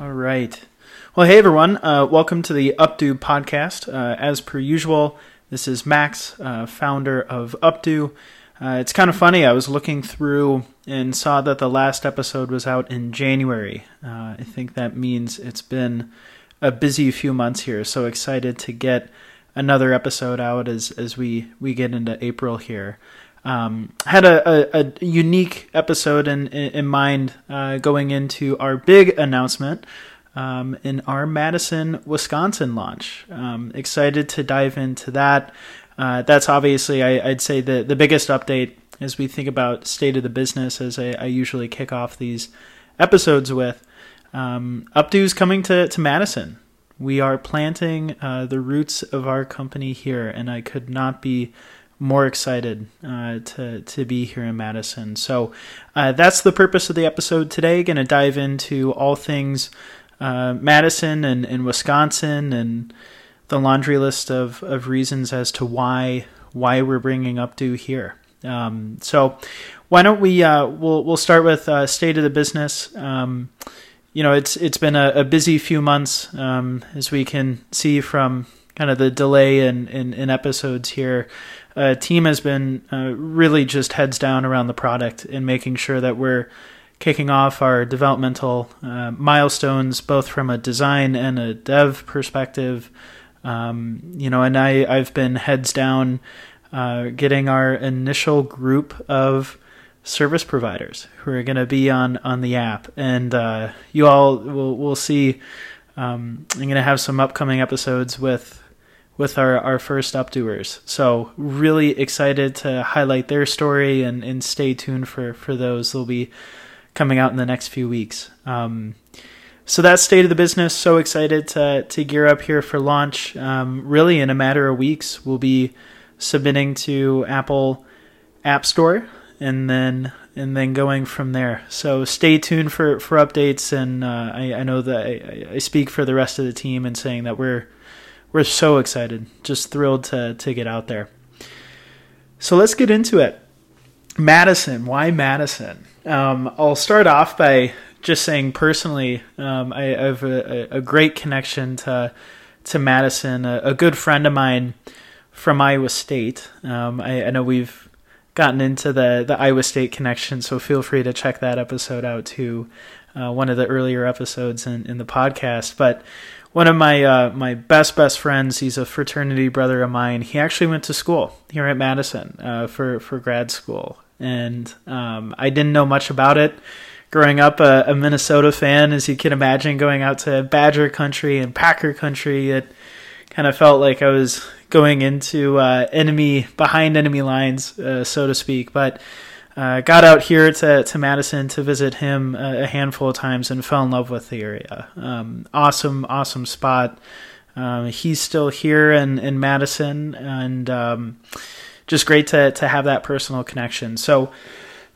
All right. Well, hey everyone. Uh, welcome to the Updo podcast. Uh, as per usual, this is Max, uh, founder of Updo. Uh, it's kind of funny. I was looking through and saw that the last episode was out in January. Uh, I think that means it's been a busy few months here. So excited to get another episode out as as we we get into April here. Um, had a, a, a, unique episode in in mind uh, going into our big announcement um, in our Madison, Wisconsin launch. Um, excited to dive into that. Uh, that's obviously, I, would say, the, the biggest update as we think about state of the business, as I, I usually kick off these episodes with. Um, Updo's coming to, to Madison. We are planting uh, the roots of our company here, and I could not be more excited uh, to to be here in Madison. So uh, that's the purpose of the episode today. Going to dive into all things uh, Madison and, and Wisconsin and the laundry list of, of reasons as to why why we're bringing up Updo here. Um, so why don't we uh, we'll we'll start with uh, state of the business. Um, you know, it's it's been a, a busy few months um, as we can see from kind of the delay in, in, in episodes here. Uh, team has been uh, really just heads down around the product and making sure that we're kicking off our developmental uh, milestones, both from a design and a dev perspective. Um, you know, and I, I've been heads down uh, getting our initial group of service providers who are going to be on, on the app. And uh, you all will, will see. Um, I'm going to have some upcoming episodes with with our, our first updoers. So really excited to highlight their story and, and stay tuned for, for those. They'll be coming out in the next few weeks. Um, so that's state of the business. So excited to to gear up here for launch. Um, really, in a matter of weeks, we'll be submitting to Apple App Store, and then and then going from there. So stay tuned for for updates. And uh, I, I, know that I, I, speak for the rest of the team in saying that we're we're so excited, just thrilled to to get out there. So let's get into it. Madison, why Madison? Um, I'll start off by just saying personally, um, I, I, have a, a, great connection to to Madison. A, a, good friend of mine from Iowa State. Um, I, I, know we've gotten into the the Iowa State connection, so feel free to check that episode out too. Uh, one of the earlier episodes in, in the podcast, but one of my uh, my best best friends. He's a fraternity brother of mine. He actually went to school here at Madison uh, for for grad school, and um, I didn't know much about it growing up a, a, Minnesota fan, as you can imagine, going out to Badger country and Packer country, it kind of felt like I was going into uh, enemy behind enemy lines, uh, so to speak. But uh, got out here to, to Madison to visit him a, handful of times and fell in love with the area. Um, awesome, awesome spot. Um, he's still here in, in Madison, and um, just great to to have that personal connection. So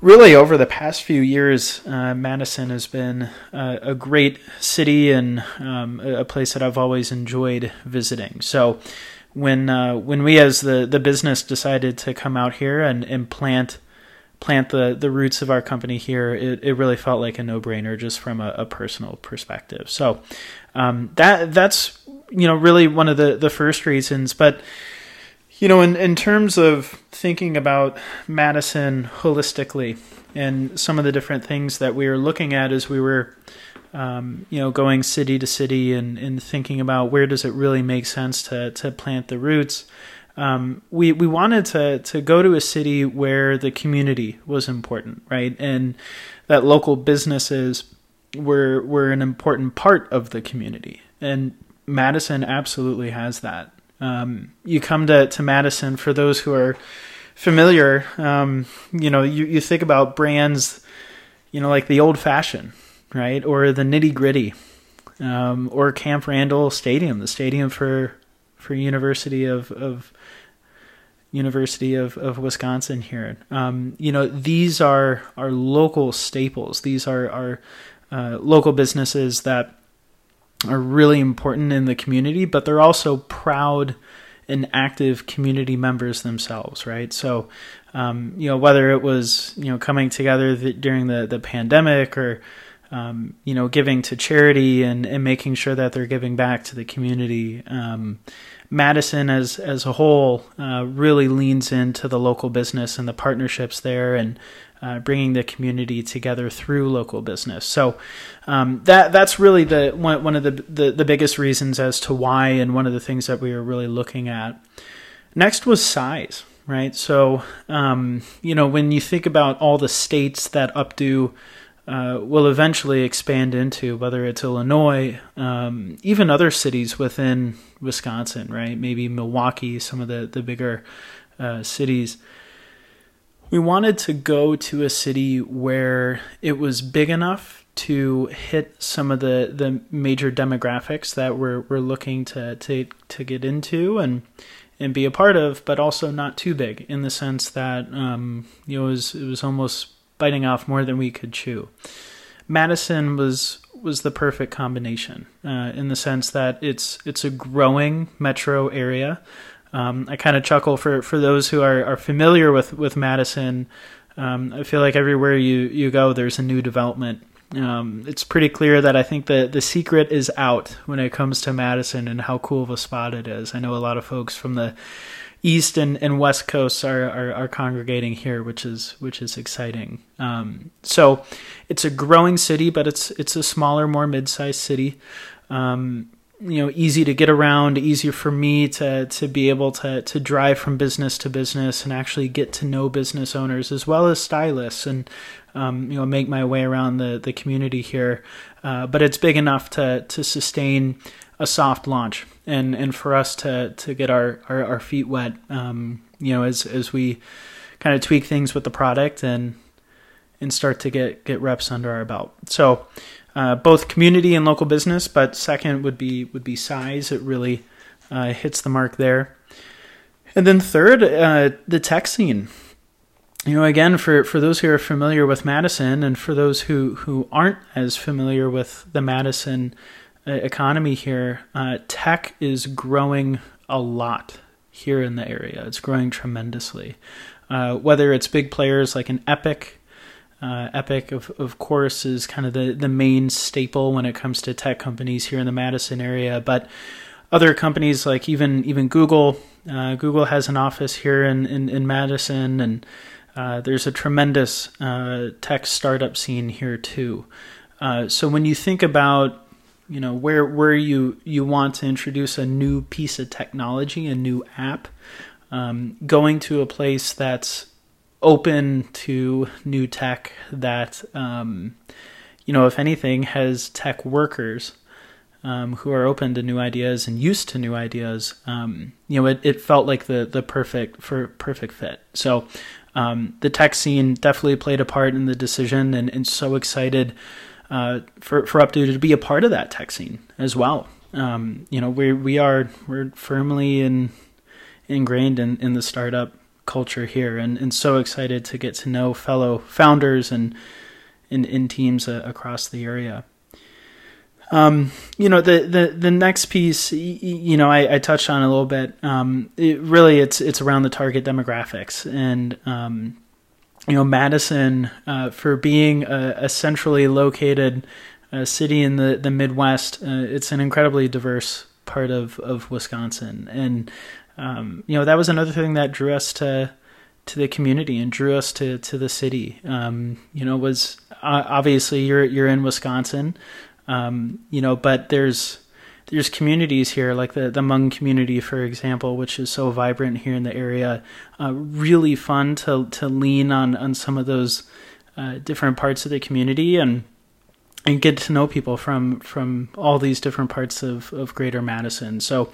really over the past few years, uh, Madison has been uh, a great city and um, a place that I've always enjoyed visiting. So when uh, when we as the, the business decided to come out here and, and plant plant the, the roots of our company here, it, it really felt like a no brainer just from a, a personal perspective. So um, that that's you know really one of the, the first reasons, but you know, in, in terms of thinking about Madison holistically and some of the different things that we were looking at as we were, um, you know, going city to city and, and thinking about where does it really make sense to, to plant the roots, um, we, we wanted to, to go to a city where the community was important, right? And that local businesses were, were an important part of the community. And Madison absolutely has that. Um, you come to, to Madison for those who are familiar. Um, you know, you, you think about brands, you know, like the old fashioned, right? Or the nitty gritty, um, or Camp Randall Stadium, the stadium for, for University of, of University of, of Wisconsin here. Um, you know, these are, are local staples. These are, are uh, local businesses that are really important in the community, but they're also proud and active community members themselves, right? So, um, you know, whether it was you know coming together the, during the the pandemic or um, you know, giving to charity and, and making sure that they're giving back to the community. Um, Madison, as as a whole, uh, really leans into the local business and the partnerships there, and uh, bringing the community together through local business. So um, that that's really the one, one of the, the, the biggest reasons as to why, and one of the things that we were really looking at. Next was size, right? So um, you know when you think about all the states that Updo uh, will eventually expand into, whether it's Illinois, um, even other cities within Wisconsin, right? Maybe Milwaukee, some of the the bigger uh, cities we wanted to go to a city where it was big enough to hit some of the, the major demographics that we're we're looking to, to to get into and and be a part of, but also not too big in the sense that um, you know it was it was almost biting off more than we could chew. Madison was was the perfect combination uh, in the sense that it's it's a growing metro area um, I kind of chuckle for, for those who are, are familiar with with Madison. Um, I feel like everywhere you, you go, there's a new development. Um, it's pretty clear that I think the the secret is out when it comes to Madison and how cool of a spot it is. I know a lot of folks from the east and, and west coasts are, are, are congregating here, which is which is exciting. Um, so it's a growing city, but it's it's a smaller, more mid-sized city. Um, you know easy to get around easier for me to to be able to to drive from business to business and actually get to know business owners as well as stylists and um, you know make my way around the the community here uh, but it's big enough to to sustain a soft launch and and for us to to get our our, our feet wet um, you know as as we kind of tweak things with the product and and start to get get reps under our belt so uh, both community and local business, but second would be would be size. It really uh, hits the mark there. And then third, uh, the tech scene. You know, again, for, for those who are familiar with Madison, and for those who, who aren't as familiar with the Madison economy here, uh, tech is growing a lot here in the area. It's growing tremendously. Uh, whether it's big players like an Epic uh, Epic, of, of course, is kind of the, the main staple when it comes to tech companies here in the Madison area. But other companies like even even Google, uh, Google has an office here in, in, in Madison, and uh, there's a tremendous uh, tech startup scene here too. So when you think about you know where where you you want to introduce a new piece of technology, a new app, um, going to a place that's open to new tech that um, you know if anything has tech workers um, who are open to new ideas and used to new ideas um, you know it, it felt like the the perfect for perfect fit. So um, the tech scene definitely played a part in the decision and, and so excited uh, for for Updo to be a part of that tech scene as well um, you know we we are we're firmly in ingrained in, in the startup culture here, and, and so excited to get to know fellow founders and in, in teams uh, across the area. Um, you know, the, the, the next piece, you know, I, I touched on a little bit. Um, it really, it's it's around the target demographics, and um, you know, Madison, uh, for being a, a centrally located uh, city in the the Midwest, uh, it's an incredibly diverse part of of Wisconsin, and um, you know that was another thing that drew us to to the community and drew us to to the city. Um, you know, was uh, obviously you're you're in Wisconsin, um, you know, but there's there's communities here like the the Hmong community, for example, which is so vibrant here in the area. Uh, really fun to to lean on on some of those uh, different parts of the community and and get to know people from from all these different parts of, of Greater Madison. So,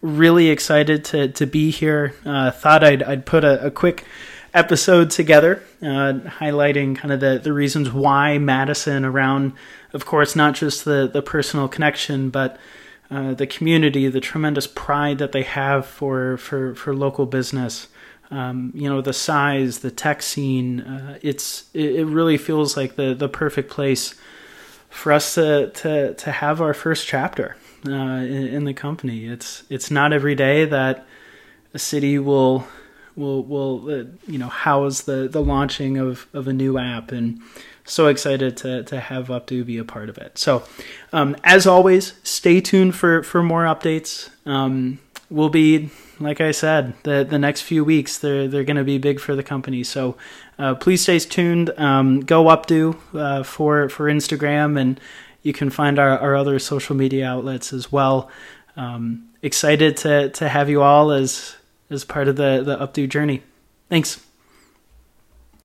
really excited to to be here. Uh, thought I'd I'd put a, a quick episode together, uh, highlighting kind of the the reasons why Madison around, of course, not just the the personal connection, but uh, the community, the tremendous pride that they have for for for local business. Um, you know the size, the tech scene. Uh, it's it, it really feels like the the perfect place for us to to to have our first chapter uh, in, in, the company. It's it's not every day that a city will will will uh, you know house the the launching of of a new app and so excited to to have Updo be a part of it. So, um, as always, stay tuned for for more updates. Um, we'll be like I said, the the next few weeks they're they're going to be big for the company. So, uh, please stay tuned. Um, go Updo uh, for for Instagram, and you can find our our other social media outlets as well. Um, excited to to have you all as as part of the the Updo journey. Thanks.